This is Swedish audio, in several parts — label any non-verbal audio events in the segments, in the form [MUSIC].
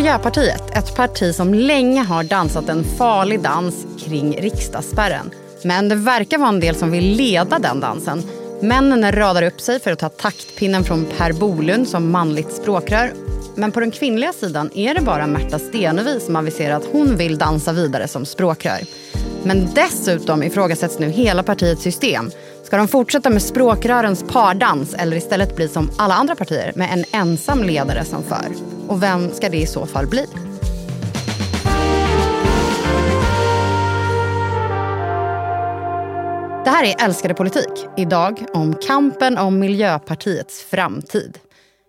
Miljöpartiet, ett parti som länge har dansat en farlig dans kring riksdagsspärren. Men det verkar vara en del som vill leda den dansen. Männen radar upp sig för att ta taktpinnen från Per Bolund som manligt språkrör. Men på den kvinnliga sidan är det bara Märta Stenevi som aviserar att hon vill dansa vidare som språkrör. Men dessutom ifrågasätts nu hela partiets system. Ska de fortsätta med språkrörens pardans eller istället bli som alla andra partier med en ensam ledare som för? Och vem ska det i så fall bli? Det här är Älskade politik. Idag om kampen om Miljöpartiets framtid.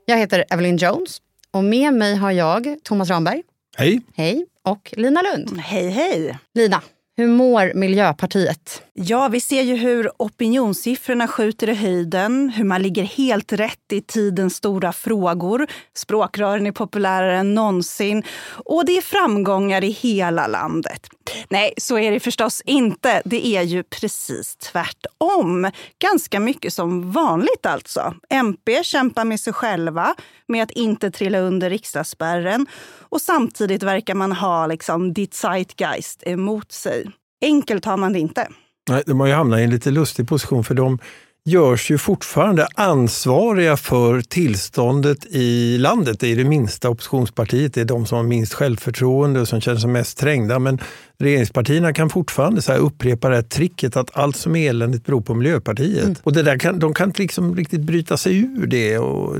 Jag heter Evelyn Jones och med mig har jag Thomas Ramberg. Hej. Hej. Och Lina Lund. Hej, hej. Lina, hur mår Miljöpartiet? Ja, vi ser ju hur opinionssiffrorna skjuter i höjden, hur man ligger helt rätt i tidens stora frågor. Språkrören är populärare än någonsin och det är framgångar i hela landet. Nej, så är det förstås inte. Det är ju precis tvärtom. Ganska mycket som vanligt alltså. MP kämpar med sig själva, med att inte trilla under riksdagsspärren och samtidigt verkar man ha liksom ditt Zeitgeist emot sig. Enkelt har man det inte. Nej, de har ju hamnat i en lite lustig position för de görs ju fortfarande ansvariga för tillståndet i landet. Det är det minsta oppositionspartiet, det är de som har minst självförtroende och som känner sig mest trängda. Men regeringspartierna kan fortfarande så upprepa det här tricket att allt som är eländigt beror på Miljöpartiet. Mm. Och det där kan, de kan inte liksom riktigt bryta sig ur det och,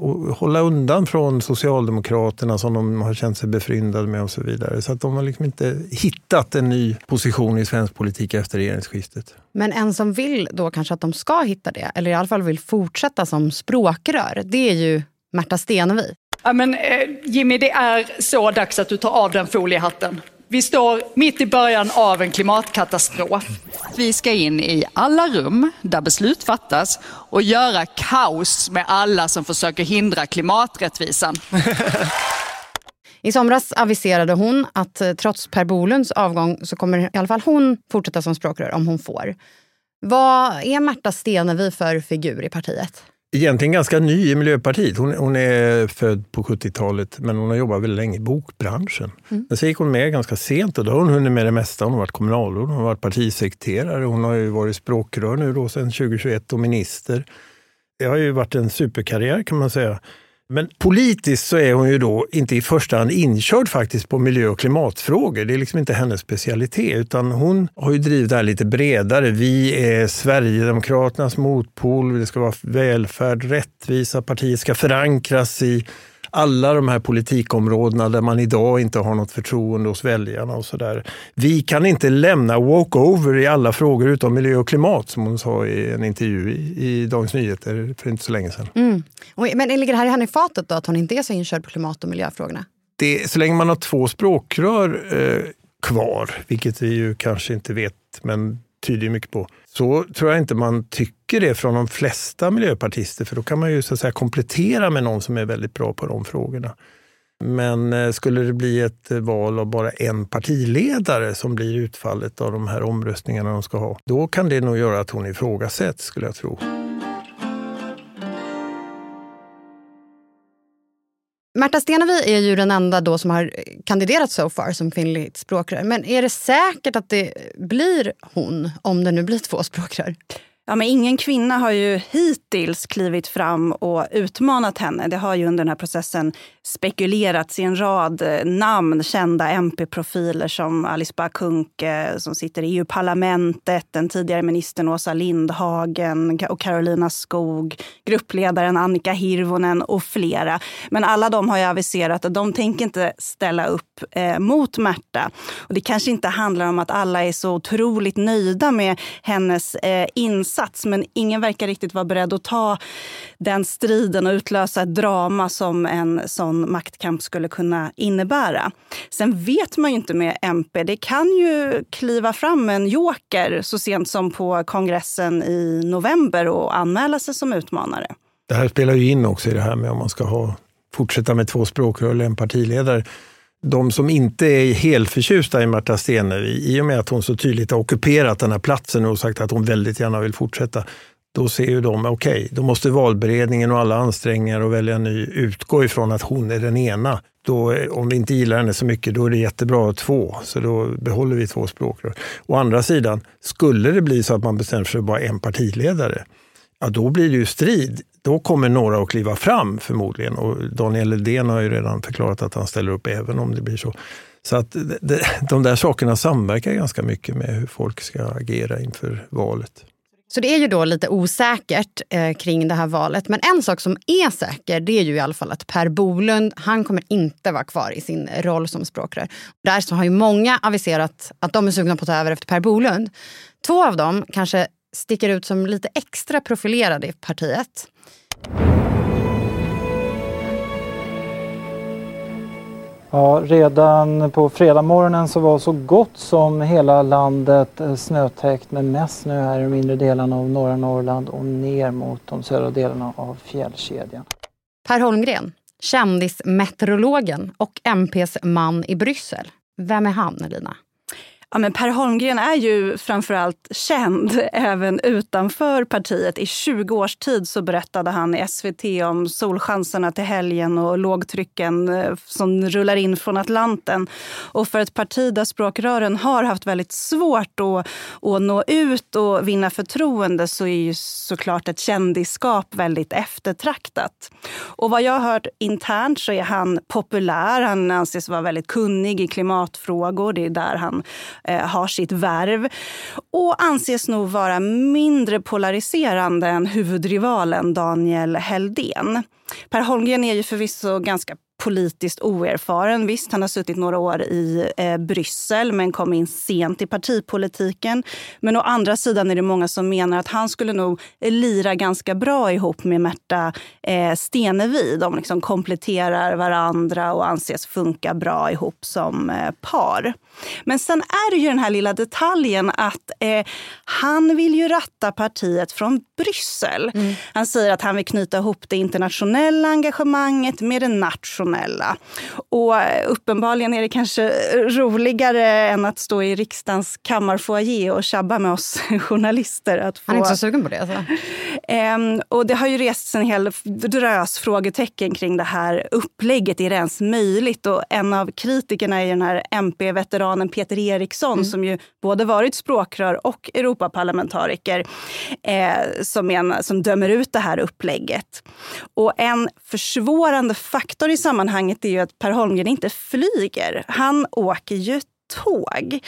och, hålla undan från Socialdemokraterna som de har känt sig befryndade med och så vidare. Så att de har liksom inte hittat en ny position i svensk politik efter regeringsskiftet. Men en som vill då kanske att de ska hitta det, eller i alla fall vill fortsätta som språkrör, det är ju Märta Stenevi. Ja, men, eh, Jimmy, det är så dags att du tar av den foliehatten. Vi står mitt i början av en klimatkatastrof. Vi ska in i alla rum där beslut fattas och göra kaos med alla som försöker hindra klimaträttvisan. [LAUGHS] I somras aviserade hon att eh, trots Per Bolunds avgång så kommer i alla fall hon fortsätta som språkrör om hon får. Vad är Märta Stenevi för figur i partiet? Egentligen ganska ny i Miljöpartiet. Hon, hon är född på 70-talet men hon har jobbat väldigt länge i bokbranschen. Mm. Men så gick hon med ganska sent och då har hon hunnit med det mesta. Hon har varit kommunalråd, hon har varit partisekreterare, hon har ju varit språkrör nu då sedan 2021 och minister. Det har ju varit en superkarriär kan man säga. Men politiskt så är hon ju då inte i första hand inkörd faktiskt på miljö och klimatfrågor. Det är liksom inte hennes specialitet, utan hon har ju drivit det här lite bredare. Vi är Sverigedemokraternas motpol, det ska vara välfärd, rättvisa, partiet ska förankras i alla de här politikområdena där man idag inte har något förtroende hos väljarna och sådär. Vi kan inte lämna walkover i alla frågor utom miljö och klimat som hon sa i en intervju i, i Dagens Nyheter för inte så länge sedan. Mm. Men ligger det här i henne i fatet då, att hon inte är så inkörd på klimat och miljöfrågorna? Det, så länge man har två språkrör eh, kvar, vilket vi ju kanske inte vet, men tyder mycket på, så tror jag inte man tycker det från de flesta miljöpartister, för då kan man ju så att säga komplettera med någon som är väldigt bra på de frågorna. Men eh, skulle det bli ett eh, val av bara en partiledare som blir utfallet av de här omröstningarna de ska ha, då kan det nog göra att hon ifrågasätts, skulle jag tro. Märta Stenevi är ju den enda då som har kandiderat so far som kvinnligt språkrör. Men är det säkert att det blir hon om det nu blir två språkrör? Ja, men ingen kvinna har ju hittills klivit fram och utmanat henne. Det har ju under den här processen spekulerats i en rad eh, namn, kända MP-profiler som Alice Bah Kuhnke eh, som sitter i EU-parlamentet, den tidigare ministern Åsa Lindhagen och Carolina Skog, gruppledaren Annika Hirvonen och flera. Men alla de har ju aviserat att de tänker inte ställa upp eh, mot Märta. Och det kanske inte handlar om att alla är så otroligt nöjda med hennes eh, insats insats men ingen verkar riktigt vara beredd att ta den striden och utlösa ett drama som en sån maktkamp skulle kunna innebära. Sen vet man ju inte med MP. Det kan ju kliva fram en joker så sent som på kongressen i november och anmäla sig som utmanare. Det här spelar ju in också i det här med om man ska ha, fortsätta med två språkrör eller en partiledare de som inte är helt förtjusta i Märta Stenevi, i och med att hon så tydligt har ockuperat den här platsen och sagt att hon väldigt gärna vill fortsätta, då ser ju de, okej, okay, då måste valberedningen och alla ansträngningar att välja en ny utgå ifrån att hon är den ena. Då, om vi inte gillar henne så mycket, då är det jättebra att ha två, så då behåller vi två språkrör. Å andra sidan, skulle det bli så att man bestämmer sig för bara en partiledare, ja, då blir det ju strid. Då kommer några att kliva fram förmodligen och Daniel Ledén har ju redan förklarat att han ställer upp även om det blir så. Så att det, de där sakerna samverkar ganska mycket med hur folk ska agera inför valet. Så det är ju då lite osäkert eh, kring det här valet. Men en sak som är säker det är ju i alla fall att Per Bolund han kommer inte vara kvar i sin roll som språkrör. Där så har ju många aviserat att de är sugna på att ta över efter Per Bolund. Två av dem kanske sticker ut som lite extra profilerade i partiet. Ja, redan på fredag så var så gott som hela landet eh, snötäckt med mest snö här i de inre delarna av norra Norrland och ner mot de södra delarna av fjällkedjan. Per Holmgren, kändismeteorologen och MPs man i Bryssel. Vem är han, Lina? Ja, men per Holmgren är ju framförallt känd [LAUGHS] även utanför partiet. I 20 års tid så berättade han i SVT om solchanserna till helgen och lågtrycken eh, som rullar in från Atlanten. Och för ett parti där språkrören har haft väldigt svårt att, att nå ut och vinna förtroende så är ju såklart ett kändisskap väldigt eftertraktat. Och vad jag har hört internt så är han populär. Han anses vara väldigt kunnig i klimatfrågor. Det är där han Eh, har sitt värv och anses nog vara mindre polariserande än huvudrivalen Daniel Heldén. Per Holmgren är ju förvisso ganska politiskt oerfaren. Visst, han har suttit några år i eh, Bryssel men kom in sent i partipolitiken. Men å andra sidan är det många som menar att han skulle nog lira ganska bra ihop med Märta eh, Stenevi. De liksom kompletterar varandra och anses funka bra ihop som eh, par. Men sen är det ju den här lilla detaljen att eh, han vill ju ratta partiet från Bryssel. Mm. Han säger att han vill knyta ihop det internationella engagemanget med det nationella. Och uppenbarligen är det kanske roligare än att stå i riksdagens kammarfoajé och tjabba med oss [LAUGHS] journalister. Att få... Han är inte så sugen på det? Alltså. Um, och det har ju rests en hel drös frågetecken kring det här upplägget. Är det ens möjligt? Och en av kritikerna är den här MP-veteranen Peter Eriksson mm. som ju både varit språkrör och Europaparlamentariker eh, som, en, som dömer ut det här upplägget. Och en försvårande faktor i sammanhanget är ju att Per Holmgren inte flyger. Han åker ju tåg.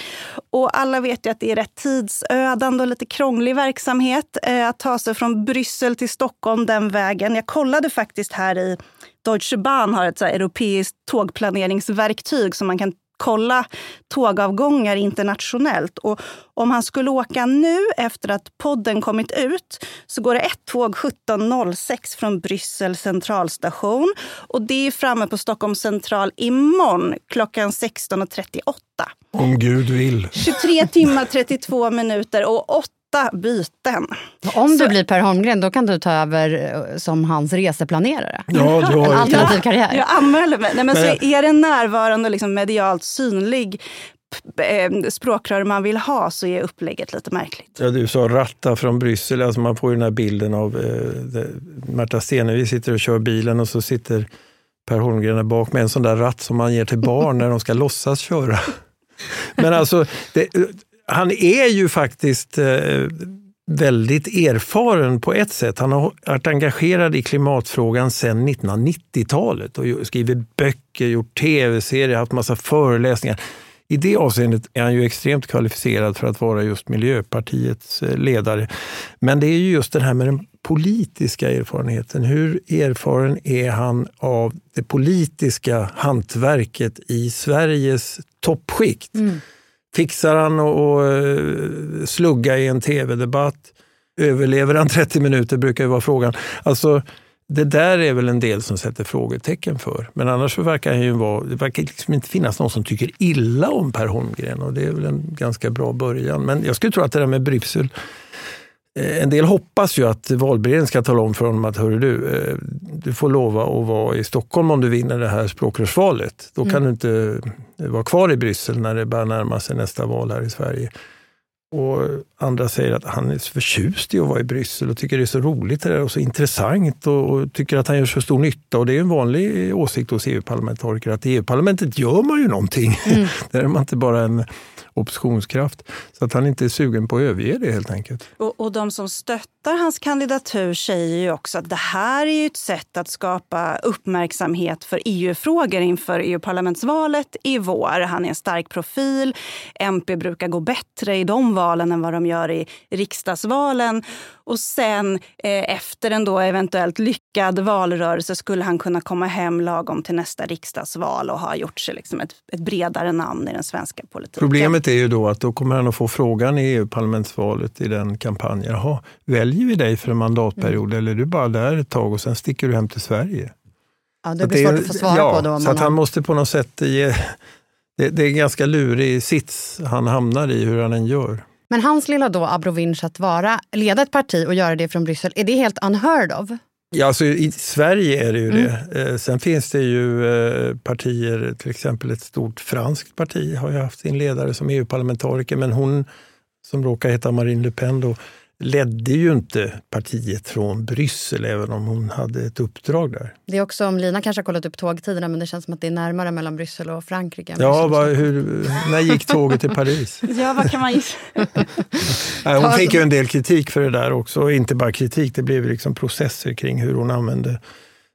Och alla vet ju att det är rätt tidsödande och lite krånglig verksamhet eh, att ta sig från Bryssel till Stockholm den vägen. Jag kollade faktiskt här i Deutsche Bahn har ett så europeiskt tågplaneringsverktyg som man kan kolla tågavgångar internationellt. Och om han skulle åka nu efter att podden kommit ut så går det ett tåg 17.06 från Bryssel centralstation. Och det är framme på Stockholm central imorgon klockan 16.38. Om Gud vill. 23 timmar 32 minuter och 8 åtta byten. Om du blir Per Holmgren, då kan du ta över eh, som hans reseplanerare. Ja, du har en alternativ karriär. Jag anmäler mig. Nej, men så är det närvarande och liksom medialt synlig eh, språkrör man vill ha så är upplägget lite märkligt. Ja, du sa ratta från Bryssel, alltså man får ju den här bilden av eh, Märta Stenevi sitter och kör bilen och så sitter Per Holmgren där bak med en sån där ratt som man ger till barn när de ska låtsas köra. [LAUGHS] Men alltså, det, han är ju faktiskt eh, väldigt erfaren på ett sätt. Han har varit engagerad i klimatfrågan sedan 1990-talet och skrivit böcker, gjort tv-serier, haft massa föreläsningar. I det avseendet är han ju extremt kvalificerad för att vara just Miljöpartiets eh, ledare. Men det är ju just det här med den politiska erfarenheten. Hur erfaren är han av det politiska hantverket i Sveriges toppskikt? Mm. Fixar han att eh, slugga i en tv-debatt? Överlever han 30 minuter brukar ju vara frågan. Alltså, det där är väl en del som sätter frågetecken för. Men annars så verkar han ju vara, det verkar liksom inte finnas någon som tycker illa om Per Holmgren och det är väl en ganska bra början. Men jag skulle tro att det där med Bryssel en del hoppas ju att valberedningen ska tala om för honom att Hörru du, eh, du får lova att vara i Stockholm om du vinner det här språkrörsvalet. Då kan mm. du inte vara kvar i Bryssel när det börjar närma sig nästa val här i Sverige. Och andra säger att han är förtjust i att vara i Bryssel och tycker det är så roligt det och så intressant och, och, tycker att han gör så stor nytta. Och det är en vanlig åsikt hos EU-parlamentariker att i EU-parlamentet gör man ju någonting. Mm. [LAUGHS] Där är man inte bara en oppositionskraft. Så att han inte är sugen på att överge det helt enkelt. Och, och de som stöttar hans kandidatur säger ju också att det här är ett sätt att skapa uppmärksamhet för EU-frågor inför EU-parlamentsvalet i vår. Han är en stark profil. MP brukar gå bättre i de valen än vad de gör i riksdagsvalen. Och sen eh, efter en då eventuellt lyckad valrörelse skulle han kunna komma hem lagom till nästa riksdagsval och ha gjort sig liksom ett, ett bredare namn i den svenska politiken. Problemet är ju då att då kommer han att få frågan i EU-parlamentsvalet i den kampanjen. Jaha, väljer vi dig för en mandatperiod mm. eller är du bara där ett tag och sen sticker du hem till Sverige? Ja, det blir svårt att få svara ja, på då. Så att han måste på något sätt ge... [LAUGHS] Det, det är en ganska lurig sits han hamnar i hur han än gör. Men hans lilla då abrovinsch att vara, leda ett parti och göra det från Bryssel, är det helt unheard of? Ja, alltså I Sverige är det ju mm. det. Eh, sen finns det ju eh, partier, till exempel ett stort franskt parti har ju haft sin ledare som EU-parlamentariker, men hon som råkar heta Marine Le Pen då, ledde ju inte partiet från Bryssel, även om hon hade ett uppdrag där. Det är också, om Lina kanske har kollat upp tågtiderna, men det känns som att det är närmare mellan Bryssel och Frankrike. Ja, va, hur, när gick tåget till Paris? [LAUGHS] ja, vad kan man gissa? [LAUGHS] hon fick ju en del kritik för det där också, inte bara kritik, det blev liksom processer kring hur hon använde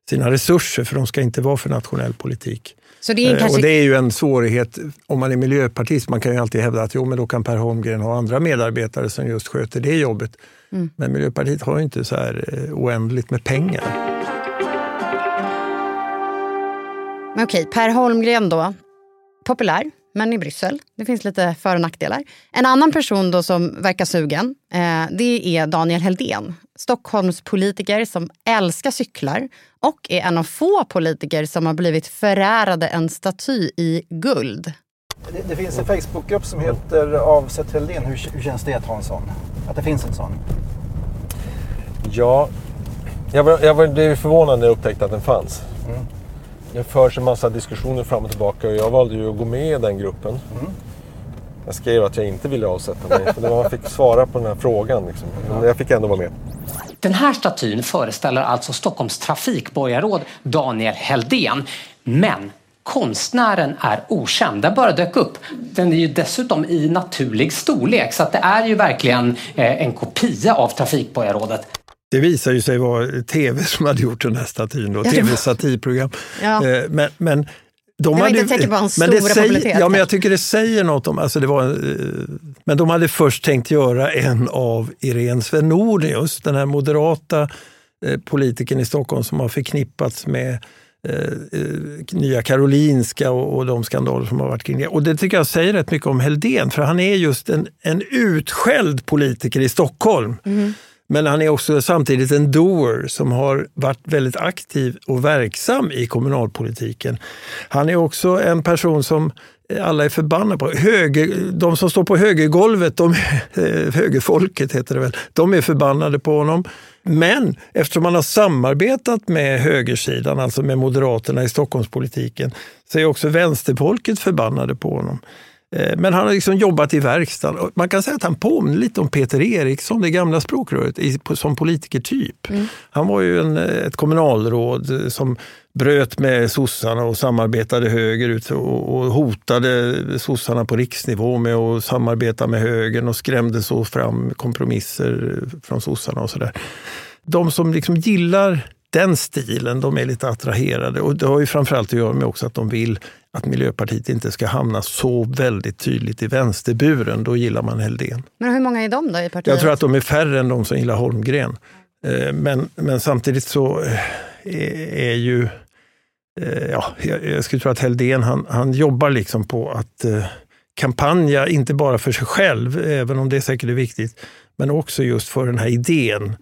sina resurser, för de ska inte vara för nationell politik. Så det är eh, kanske... Och det är ju en svårighet om man är miljöpartist. Man kan ju alltid hävda att jo, men då kan Per Holmgren ha andra medarbetare som just sköter det jobbet. Mm. Men Miljöpartiet har ju inte så här eh, oändligt med pengar. Men okej, Per Holmgren då. Populär, men i Bryssel. Det finns lite för och nackdelar. En annan person då som verkar sugen, eh, det är Daniel Heldén. Stockholmspolitiker som älskar cyklar och är en av få politiker som har blivit förärade en staty i guld. Det, det finns en Facebookgrupp som heter Avsätt Heldén. Hur, hur känns det att ha en sån? Att det finns en sån? Ja, jag, var, jag blev förvånad när jag upptäckte att den fanns. Mm. Det förs en massa diskussioner fram och tillbaka och jag valde ju att gå med i den gruppen. Mm. Jag skrev att jag inte ville avsätta mig, för man fick svara på den här frågan. Liksom. Men jag fick ändå vara med. Den här statyn föreställer alltså Stockholms trafikborgarråd Daniel Heldén. Men konstnären är okänd. Den bara dök upp. Den är ju dessutom i naturlig storlek så att det är ju verkligen eh, en kopia av trafikborgarrådet. Det visar ju sig vara tv som hade gjort den här statyn, då, ja, tv-satirprogram. Ja. Eh, men, men de jag var hade, inte säker på hans stora säger, Ja, men jag tycker det säger något om... Alltså det var, eh, men de hade först tänkt göra en av Irene Svenonius, den här moderata eh, politikern i Stockholm som har förknippats med eh, Nya Karolinska och, och, de skandaler som har varit kring det. Och det tycker jag säger rätt mycket om Heldén, för han är just en, en utskälld politiker i Stockholm. Mm. Men han är också samtidigt en doer som har varit väldigt aktiv och verksam i kommunalpolitiken. Han är också en person som alla är förbannade på. Höger, de som står på högergolvet, de, eh, högerfolket heter det väl, de är förbannade på honom. Men eftersom han har samarbetat med högersidan, alltså med Moderaterna i Stockholmspolitiken, så är också vänsterfolket förbannade på honom. Eh, men han har liksom jobbat i verkstaden. Man kan säga att han påminner lite om Peter Eriksson, det gamla språkröret, som politikertyp. Mm. Han var ju en, eh, ett kommunalråd eh, som bröt med sossarna och samarbetade högerut och, och hotade sossarna på riksnivå med att samarbeta med högern och skrämde så fram kompromisser från sossarna och sådär. De som liksom gillar den stilen, de är lite attraherade. Och det har ju framförallt att göra med också att de vill att Miljöpartiet inte ska hamna så väldigt tydligt i vänsterburen. Då gillar man Heldén. Men hur många är de då i partiet? Jag tror att de är färre än de som gillar Holmgren. Eh, men, men samtidigt så eh, är ju... Eh, ja, jag skulle tro att Heldén han, han jobbar liksom på att kampanja, inte bara för sig själv, även om det säkert är viktigt, men också just för den här idén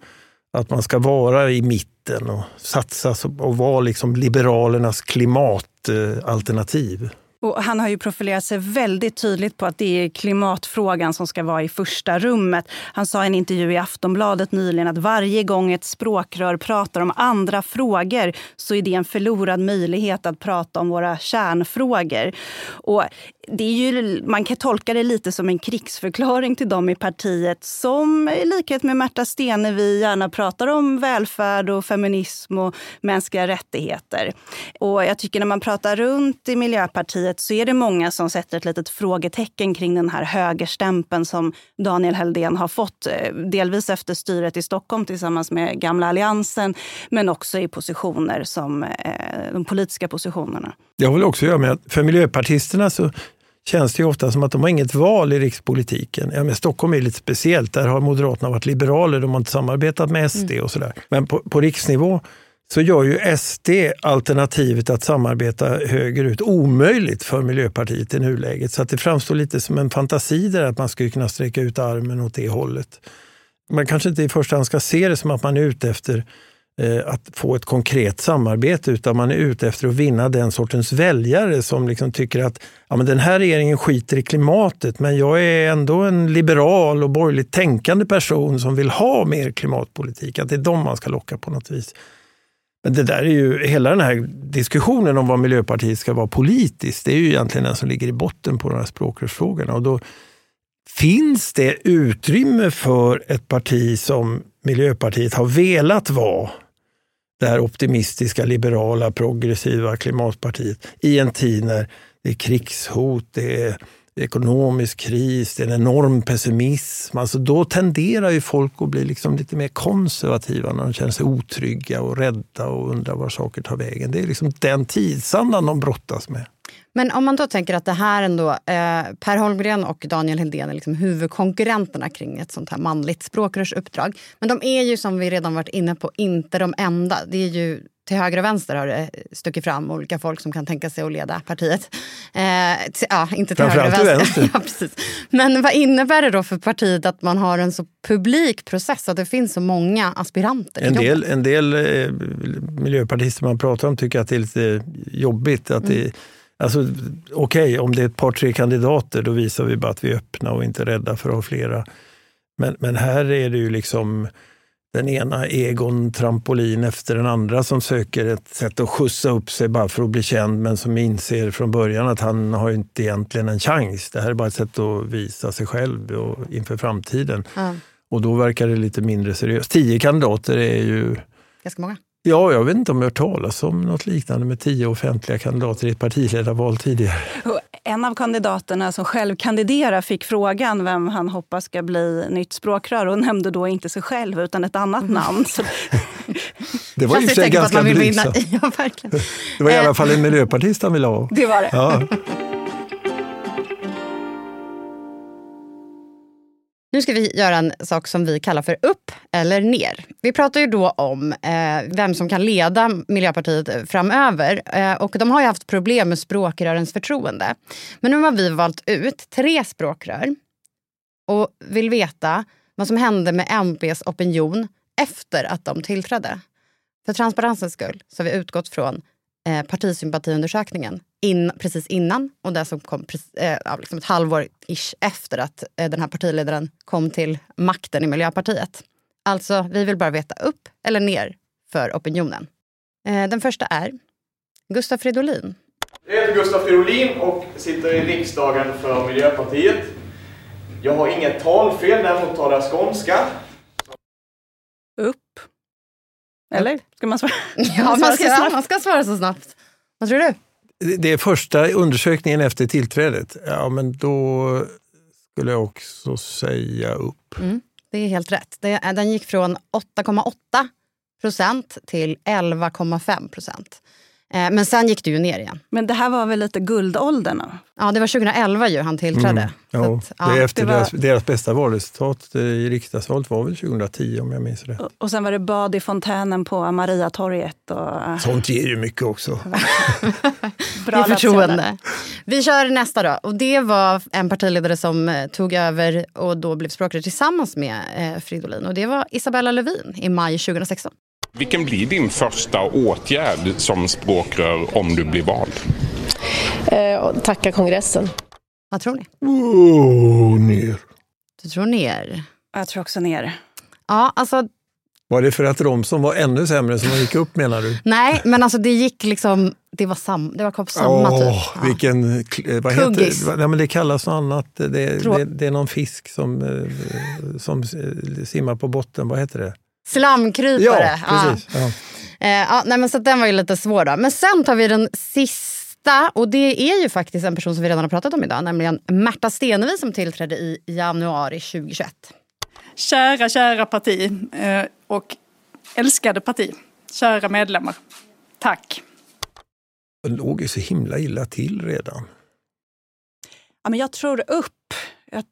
att man ska vara i mitten och satsa och vara liksom Liberalernas klimatalternativ. Och han har ju profilerat sig väldigt tydligt på att det är klimatfrågan som ska vara i första rummet. Han sa i en intervju i Aftonbladet nyligen att varje gång ett språkrör pratar om andra frågor så är det en förlorad möjlighet att prata om våra kärnfrågor. Och det är ju, man kan tolka det lite som en krigsförklaring till dem i partiet som i likhet med Märta Stenevi gärna pratar om välfärd och feminism och mänskliga rättigheter. Och jag tycker när man pratar runt i Miljöpartiet så är det många som sätter ett litet frågetecken kring den här högerstämpeln som Daniel Heldén har fått. Eh, delvis efter styret i Stockholm tillsammans med gamla alliansen men också i positioner som eh, de politiska positionerna. Jag vill också göra med att för miljöpartisterna så känns det ju ofta som att de har inget val i rikspolitiken. Ja, men Stockholm är lite speciellt. Där har Moderaterna varit liberaler, de har inte samarbetat med SD och sådär. Men på, på riksnivå så gör ju SD alternativet att samarbeta högerut omöjligt för Miljöpartiet i nuläget. Så att det framstår lite som en fantasi där att man skulle kunna sträcka ut armen åt det hållet. Man kanske inte i första hand ska se det som att man är ute efter eh, att få ett konkret samarbete utan man är ute efter att vinna den sortens väljare som liksom tycker att ja, men den här regeringen skiter i klimatet men jag är ändå en liberal och borgerligt tänkande person som vill ha mer klimatpolitik. Att det är dem man ska locka på något vis. Men det där är ju, hela den här diskussionen om vad Miljöpartiet ska vara politiskt, det är ju egentligen den som ligger i botten på de här språkrörsfrågorna. Och då finns det utrymme för ett parti som Miljöpartiet har velat vara det här optimistiska, liberala, progressiva klimatpartiet i en tid när det är krigshot, det är ekonomisk kris, det är en enorm pessimism. Alltså då tenderar ju folk att bli liksom lite mer konservativa när de känner sig otrygga och rädda och undrar var saker tar vägen. Det är liksom den tidsandan de brottas med. Men om man då tänker att det här ändå, eh, Per Holmgren och Daniel Hildén är liksom huvudkonkurrenterna kring ett sånt här manligt språkrörsuppdrag. Men de är ju som vi redan varit inne på inte de enda. Det är ju till höger och vänster har det stuckit fram olika folk som kan tänka sig att leda partiet. Eh, till, ja, inte till höger och vänster. vänster. [LAUGHS] ja, precis. Men vad innebär det då för partiet att man har en så publik process, att det finns så många aspiranter? En del, en del eh, miljöpartister man pratar om tycker att det är lite jobbigt. Att mm. det, Alltså, Okej, okay, om det är ett par, tre kandidater, då visar vi bara att vi är öppna och inte rädda för att ha flera. Men, men här är det ju liksom den ena Egon Trampolin efter den andra som söker ett sätt att skjutsa upp sig bara för att bli känd men som inser från början att han har inte egentligen en chans. Det här är bara ett sätt att visa sig själv och inför framtiden. Mm. Och då verkar det lite mindre seriöst. Tio kandidater är ju... Ganska många. Ja, jag vet inte om jag har hört talas om något liknande med tio offentliga kandidater i ett partiledarval tidigare. En av kandidaterna som själv kandiderar fick frågan vem han hoppas ska bli nytt språkrör och nämnde då inte sig själv utan ett annat mm. namn. [LAUGHS] Det var i och ganska blygsamt. [LAUGHS] Ja, Det var i alla fall en miljöpartist han ville ha. Det var det. Ja. [LAUGHS] Nu ska vi göra en sak som vi kallar för upp eller ner. Vi pratar ju då om eh, vem som kan leda Miljöpartiet framöver. Eh, och de har ju haft problem med språkrörens förtroende. Men nu har vi valt ut tre språkrör och vill veta vad som hände med MPs opinion efter att de tillträdde. För transparensens skull så har vi utgått från eh, partisympatiundersökningen in, precis innan och det som kom eh, liksom ett halvår ish efter att eh, den här partiledaren kom till makten i Miljöpartiet. Alltså, vi vill bara veta upp eller ner för opinionen. Eh, den första är Gustaf Fridolin. Jag heter Gustaf Fridolin och sitter i riksdagen för Miljöpartiet. Jag har inget talfel, däremot talar jag skånska. Upp. Eller? Ska man svara? Ja, [LAUGHS] man ska, man ska svara så snabbt. Vad tror du? Det är första undersökningen efter tillträdet. Ja, men då skulle jag också säga upp. Mm, det är helt rätt. Den gick från 8,8 procent till 11,5 procent. Eh, men sen gick det ju ner igen. Men det här var väl lite guldåldern? Ja, det var 2011 ju han tillträdde. Mm. Ja, att, ja, det är efter det var... deras, deras, bästa valresultat i riksdagsvalet var väl 2010 om jag minns rätt. Och, och sen var det bad i fontänen på Mariatorget. Och... Sånt ger ju mycket också. [LAUGHS] Bra [LAUGHS] det förtroende. Vi kör nästa då. Och det var en partiledare som eh, tog över och då blev språkrör tillsammans med eh, Fridolin. Och det var Isabella Lövin i maj 2016. Vilken blir din första åtgärd som språkrör om du blir vald? eh, tacka kongressen. Vad tror ni? Oh, ner. Du tror ner? Jag tror också ner. Ja, alltså Var det för att Romson var ännu sämre som gick upp menar du? nej, men alltså det gick liksom, det var, sam, det var på samma Åh, typ. Ja. vilken, vad Kuggis. heter, nej, men det kallas något annat. Det, det, det är någon fisk som, eh, som eh, simmar på botten. Vad heter det? Slamkrypare. Ja, precis. Ja. Eh, ja, nej, men så den var ju lite svår då. Men sen tar vi den sista och det är ju faktiskt en person som vi redan har pratat om idag, nämligen Märta Stenevi som tillträdde i januari 2021. Kära, kära parti eh, och älskade parti. Kära medlemmar. Tack. Den låg ju så himla illa till redan. Ja, men jag tror upp. Jag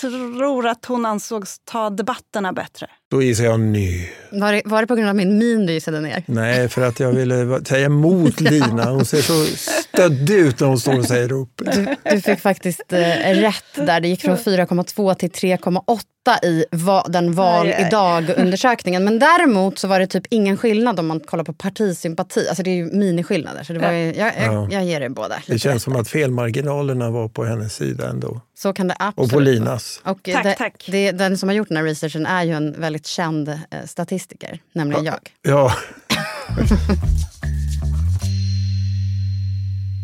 tror att hon ansågs ta debatterna bättre. Då gissar jag ny. Var det, var det på grund av min min du gissade ner? Nej, för att jag ville [LAUGHS] säga emot Lina. Hon ser så stöddig ut när hon står och säger upp. Du, du fick faktiskt eh, rätt där. Det gick från 4,2 till 3,8 i va, den val idag-undersökningen. Men däremot så var det typ ingen skillnad om man kollar på partisympati. Alltså det är ju miniskillnader. Så det var ju, jag, jag, Ja. jag ger er båda. Det känns rätt. som att felmarginalerna var på hennes sida ändå. Så kan det absolut Och på Linas. Och Tack, det, tack. Det, den som har gjort den här researchen är ju en väldigt känd eh, statistiker, nämligen jag. Ja, [LAUGHS]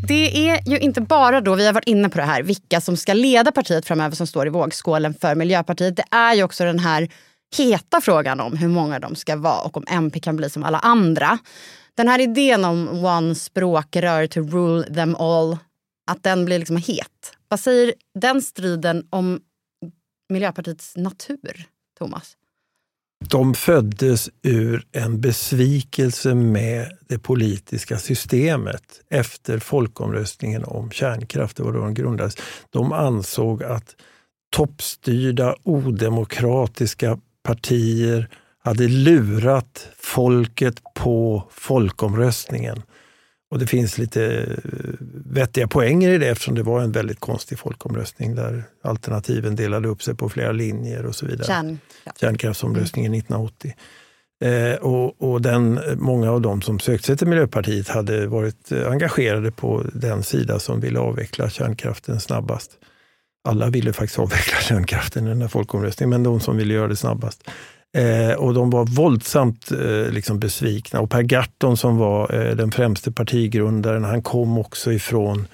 Det är ju inte bara då, vi har varit inne på det här, vilka som ska leda partiet framöver som står i vågskålen för Miljöpartiet. Det är ju också den här heta frågan om hur många de ska vara och om MP kan bli som alla andra. Den här idén om one språkrör to rule them all, att den blir liksom het. Vad säger den striden om Miljöpartiets natur, Thomas? De föddes ur en besvikelse med det politiska systemet efter folkomröstningen om kärnkraft. Det var då de grundades. De ansåg att toppstyrda, odemokratiska partier hade lurat folket på folkomröstningen. Och det finns lite eh, vettiga poänger i det eftersom det var en väldigt konstig folkomröstning där alternativen delade upp sig på flera linjer och så vidare Kärnkraft. kärnkraftsomröstningen 1980. Eh, och, och den, många av dem som sökte sig till Miljöpartiet hade varit eh, engagerade på den sida som ville avveckla kärnkraften snabbast. Alla ville faktiskt avveckla kärnkraften i den här folkomröstningen, men de som ville göra det snabbast. Eh, och de var våldsamt eh, liksom besvikna. Och Per Gahrton som var eh, den främste partigrundaren, han kom också ifrån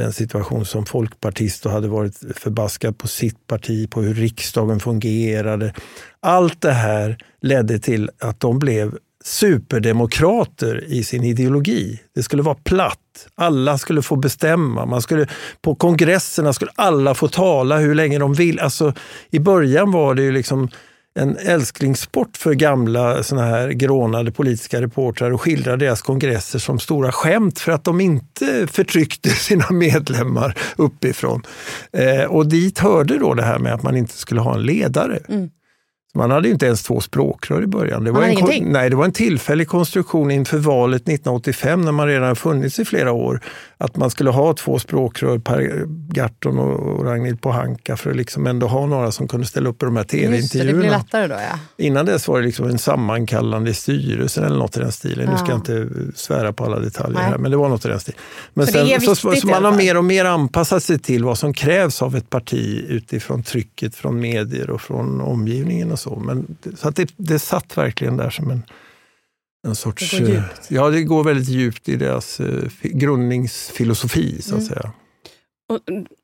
en situation som folkpartist och hade varit förbaskad på sitt parti, på hur riksdagen fungerade. Allt det här ledde till att de blev superdemokrater i sin ideologi. Det skulle vara platt. Alla skulle få bestämma. Man skulle, på kongresserna skulle alla få tala hur länge de vill. Alltså, I början var det ju liksom en älsklingssport för gamla såna här grånade politiska reportrar och skildra deras kongresser som stora skämt för att de inte förtryckte [LAUGHS] sina medlemmar uppifrån. Eh, och dit hörde då det här med att man inte skulle ha en ledare. Mm. Man hade inte ens två språkrör i början. Det var, en, nej, det var en tillfällig konstruktion inför valet 1985 när man redan funnits i flera år. Att man skulle ha två språkrör, Per Gahrton och Ragnhild Pohanka för att liksom ändå ha några som kunde ställa upp i de här tv-intervjuerna. ja. Innan dess var det liksom en sammankallande i styrelsen eller något i den stilen. Nu ska Ja. jag inte svära på alla detaljer Nej. här, men det var något i den stilen. Men Så sen, så, så man har mer och mer anpassat sig till vad som krävs av ett parti utifrån trycket från medier och från omgivningen och så. Men, så att det, det satt verkligen där som en, en sorts... Det går eh, djupt. Ja, det går väldigt djupt i deras eh, fi- grundningsfilosofi, så att Mm. säga. Och,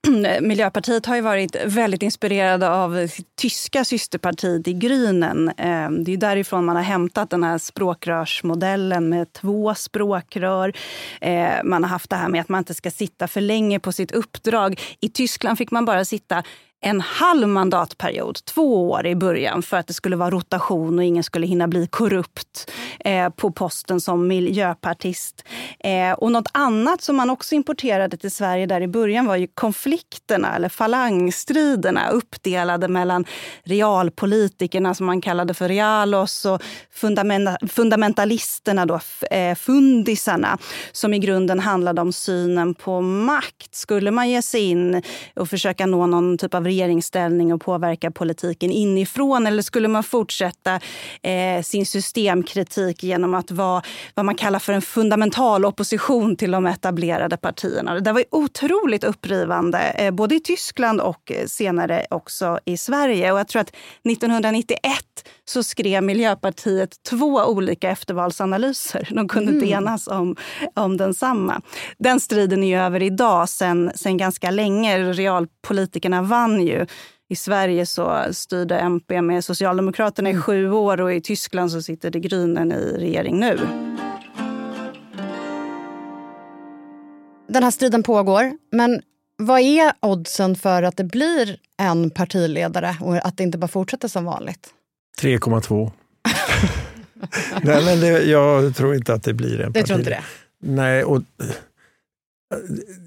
[CLEARS THROAT] Miljöpartiet har ju varit väldigt inspirerade av tyska systerpartiet i Grünen. Eh, Det är därifrån man har hämtat den här språkrörsmodellen med två språkrör. Eh, Man har haft det här med att man inte ska sitta för länge på sitt uppdrag. I Tyskland fick man bara sitta en halv mandatperiod, två år i början för att det skulle vara rotation och ingen skulle hinna bli korrupt eh, på posten som miljöpartist. Eh, och något annat som man också importerade till Sverige där i början var ju konflikterna eller falangstriderna uppdelade mellan realpolitikerna som man kallade för realos och fundamenta fundamentalisterna, då, eh, fundisarna som i grunden handlade om synen på makt. Skulle man ge sig in och försöka nå någon typ av regeringsställning och påverka politiken inifrån? Eller skulle man fortsätta eh, sin systemkritik genom att vara vad man kallar för en fundamental opposition till de etablerade partierna? Det där var otroligt upprivande, eh, både i Tyskland och eh, senare också i Sverige. Och jag tror att 1991 så skrev Miljöpartiet två olika eftervalsanalyser. De kunde mm. inte enas om, om densamma. Den striden är över idag sen, sen ganska länge. Realpolitikerna vann ju. I Sverige så styrde MP med Socialdemokraterna i mm. sju år och i Tyskland så sitter de Grünen i regering nu. Den här striden pågår, men vad är oddsen för att det blir en partiledare och att det inte bara fortsätter som vanligt? 3,2. [LAUGHS] Nej, men det, jag tror inte att det blir en Du tror inte det? Nej, och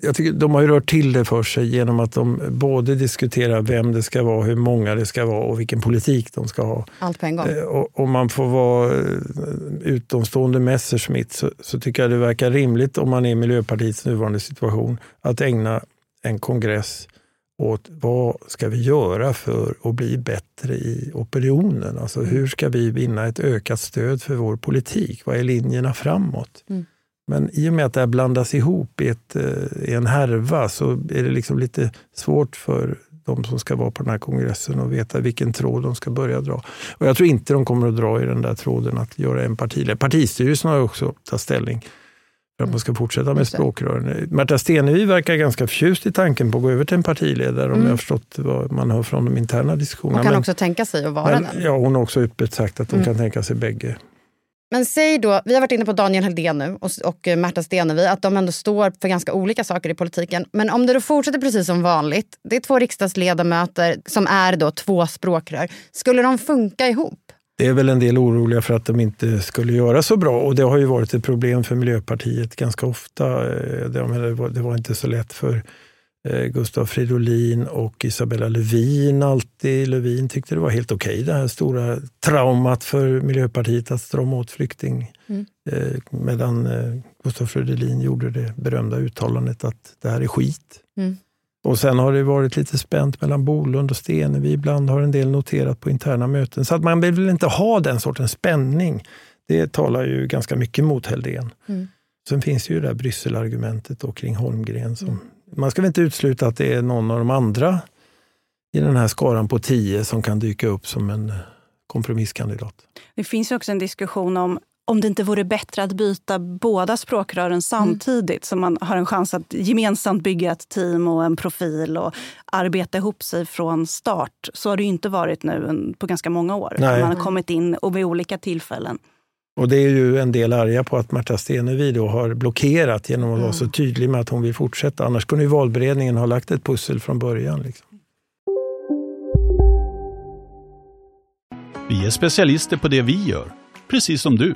jag tycker de har ju rört till det för sig genom att de både diskuterar vem det ska vara, hur många det ska vara och vilken politik de ska ha. Allt på en gång. Eh, och om man får vara eh, utomstående Messerschmitt så, så tycker jag det verkar rimligt om man är i Miljöpartiets nuvarande situation att ägna en kongress åt vad ska vi göra för att bli bättre i opinionen? Alltså mm. hur ska vi vinna ett ökat stöd för vår politik? Vad är linjerna framåt? Mm. Men i och med att det här blandas ihop i, ett, eh, i en härva så är det liksom lite svårt för de som ska vara på den här kongressen och veta vilken tråd de ska börja dra. Och jag tror inte de kommer att dra i den där tråden att göra en partiledare. Partistyrelsen har också tagit ställning för att man ska fortsätta med språkrören. Märta Stenevi verkar ganska förtjust i tanken på att gå över till en partiledare mm. om jag har förstått vad man hör från de interna diskussionerna. Hon kan men, också tänka sig att vara men, den. Ja, hon har också öppet sagt att hon mm. kan tänka sig bägge. Men säg då, vi har varit inne på Daniel Heldén nu och, och Märta Stenevi, att de ändå står för ganska olika saker i politiken. Men om det då fortsätter precis som vanligt, det är två riksdagsledamöter som är då två språkrör. Skulle de funka ihop? Det är väl en del oroliga för att de inte skulle göra så bra och det har ju varit ett problem för Miljöpartiet ganska ofta. Eh, det var inte så lätt för eh, Gustav Fridolin och Isabella Lövin alltid. Lövin tyckte det var helt okej okay, det här stora traumat för Miljöpartiet att strama åt flykting. Mm. Eh, medan Gustav Fridolin gjorde det berömda uttalandet att det här är skit. Mm. Och sen har det varit lite spänt mellan Bolund och Stenevi. Ibland har en del noterat på interna möten. Så att man vill inte ha den sortens spänning. Det talar ju ganska mycket mot Helldén. Mm. Sen finns ju det där Brysselargumentet kring Holmgren. Som, mm. Man ska väl inte utesluta att det är någon av de andra i den här skaran på tio som kan dyka upp som en kompromisskandidat. Det finns också en diskussion om om det inte vore bättre att byta båda språkrören samtidigt mm. så man har en chans att gemensamt bygga ett team och en profil och arbeta ihop sig från start. Så har det inte varit nu på ganska många år. Nej. Man har kommit in och vid olika tillfällen. Och det är ju en del arga på att Märta Stenevi då har blockerat genom att mm. vara så tydlig med att hon vill fortsätta. Annars kunde ju valberedningen ha lagt ett pussel från början. Liksom. Vi är specialister på det vi gör, precis som du.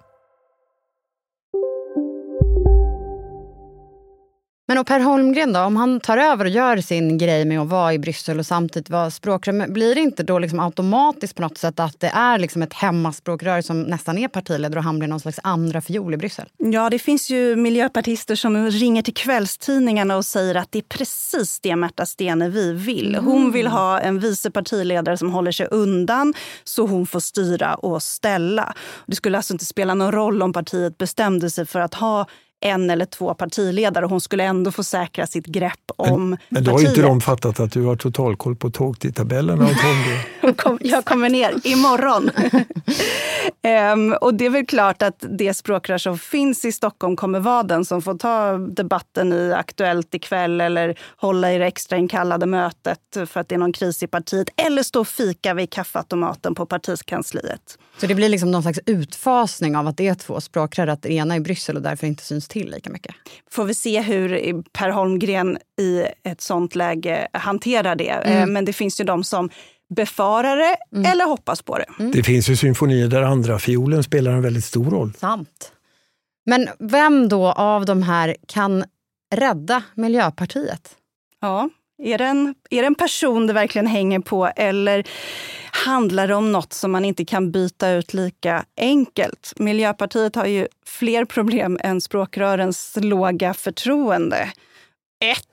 Men och Per Holmgren då, om han tar över och gör sin grej med att vara i Bryssel och samtidigt vara språkrör, blir det inte då liksom automatiskt på något sätt att det är liksom ett hemmaspråkrör som nästan är partiledare och han blir någon slags andra fiol i Bryssel? Ja, det finns ju miljöpartister som ringer till kvällstidningarna och säger att det är precis det Märta Stenevi vill. Mm. Hon vill ha en vice partiledare som håller sig undan så hon får styra och ställa. Det skulle alltså inte spela någon roll om partiet bestämde sig för att ha en eller två partiledare. Hon skulle ändå få säkra sitt grepp om Men, men då har ju inte de fattat att du har totalkoll på tågtidtabellerna och Jag, kom, jag kommer ner imorgon. um, [LAUGHS] och det är väl klart att det språkrör som finns i Stockholm kommer vara den som får ta debatten i Aktuellt ikväll eller hålla i det extrainkallade mötet för att det är någon kris i partiet eller stå och fika vid kaffeautomaten på partikansliet. Så det blir liksom någon slags utfasning av att det är två språkrör, att det ena är i Bryssel och därför inte syns till lika mycket? Får vi se hur Per Holmgren i ett sånt läge hanterar det. Mm. Eh, men det finns ju de som befarar det Mm. eller hoppas på det. Det finns ju symfonier där andra fiolen spelar en väldigt stor roll. Sant. Men vem då av de här kan rädda Miljöpartiet? Ja, är det, en, är det en person det verkligen hänger på eller handlar det om något som man inte kan byta ut lika enkelt? Miljöpartiet har ju fler problem än språkrörens låga förtroende. Ett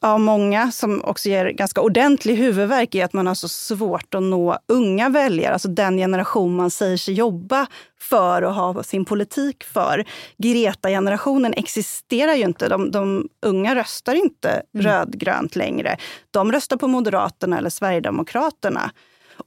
av många som också ger ganska ordentlig huvudvärk är att man har så svårt att nå unga väljare, alltså den generation man säger sig jobba för och ha sin politik för. Greta-generationen existerar ju inte. De, de unga röstar inte rödgrönt längre. De röstar på Moderaterna eller Sverigedemokraterna.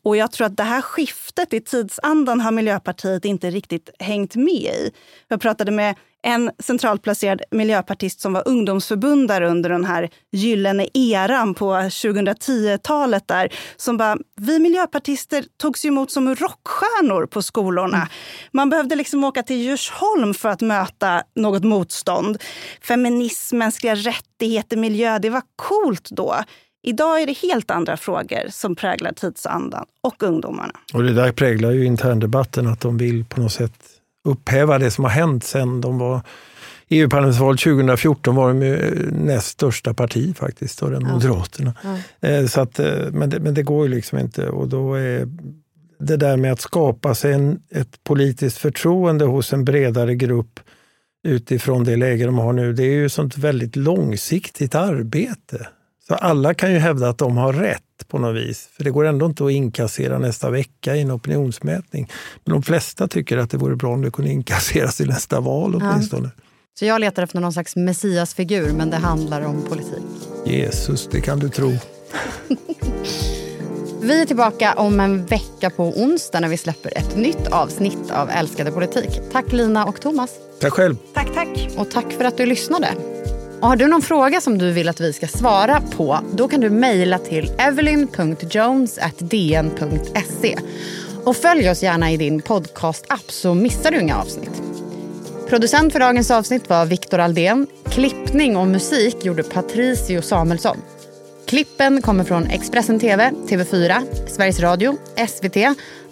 Och jag tror att det här skiftet i tidsandan har Miljöpartiet inte riktigt hängt med i. Jag pratade med en centralt placerad miljöpartist som var ungdomsförbundare under den här gyllene eran på 2010-talet där, som bara, vi miljöpartister togs ju emot som rockstjärnor på skolorna. Man behövde liksom åka till Djursholm för att möta något motstånd. Feminism, mänskliga rättigheter, miljö, det var coolt då. Idag är det helt andra frågor som präglar tidsandan och ungdomarna. Och det där präglar ju interndebatten, att de vill på något sätt upphäva det som har hänt sen de var EU-parlamentsvalet 2014 var de ju näst största parti faktiskt, större än Ja. Moderaterna. Ja. Eh, Så att, eh, men, det, men det går ju liksom inte. Och då är det där med att skapa sig en, ett politiskt förtroende hos en bredare grupp utifrån det läge de har nu, det är ju sånt väldigt långsiktigt arbete. Så alla kan ju hävda att de har rätt på något vis. För det går ändå inte att inkassera nästa vecka i en opinionsmätning. Men de flesta tycker att det vore bra om det kunde inkasseras i nästa val åtminstone. Så jag letar efter någon slags messiasfigur, men det handlar om politik. Jesus, det kan du tro. [LAUGHS] Vi är tillbaka om en vecka på onsdag när vi släpper ett nytt avsnitt av Älskade politik. Tack Lina och Thomas. Tack själv. Tack, tack. Och tack för att du lyssnade. Och har du någon fråga som du vill att vi ska svara på, då kan du mejla till evelyn.jones.dn.se. Och följ oss gärna i din podcast-app så missar du inga avsnitt. Producent för dagens avsnitt var Viktor Aldén. Klippning och musik gjorde Patricio Samuelsson. Klippen kommer från Expressen TV, TV4, Sveriges Radio, SVT,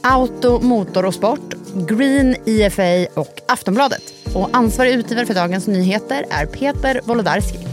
Auto, Motor och Sport, Green, IFA och Aftonbladet. Och ansvarig utgivare för dagens nyheter är Peter Wolodarski.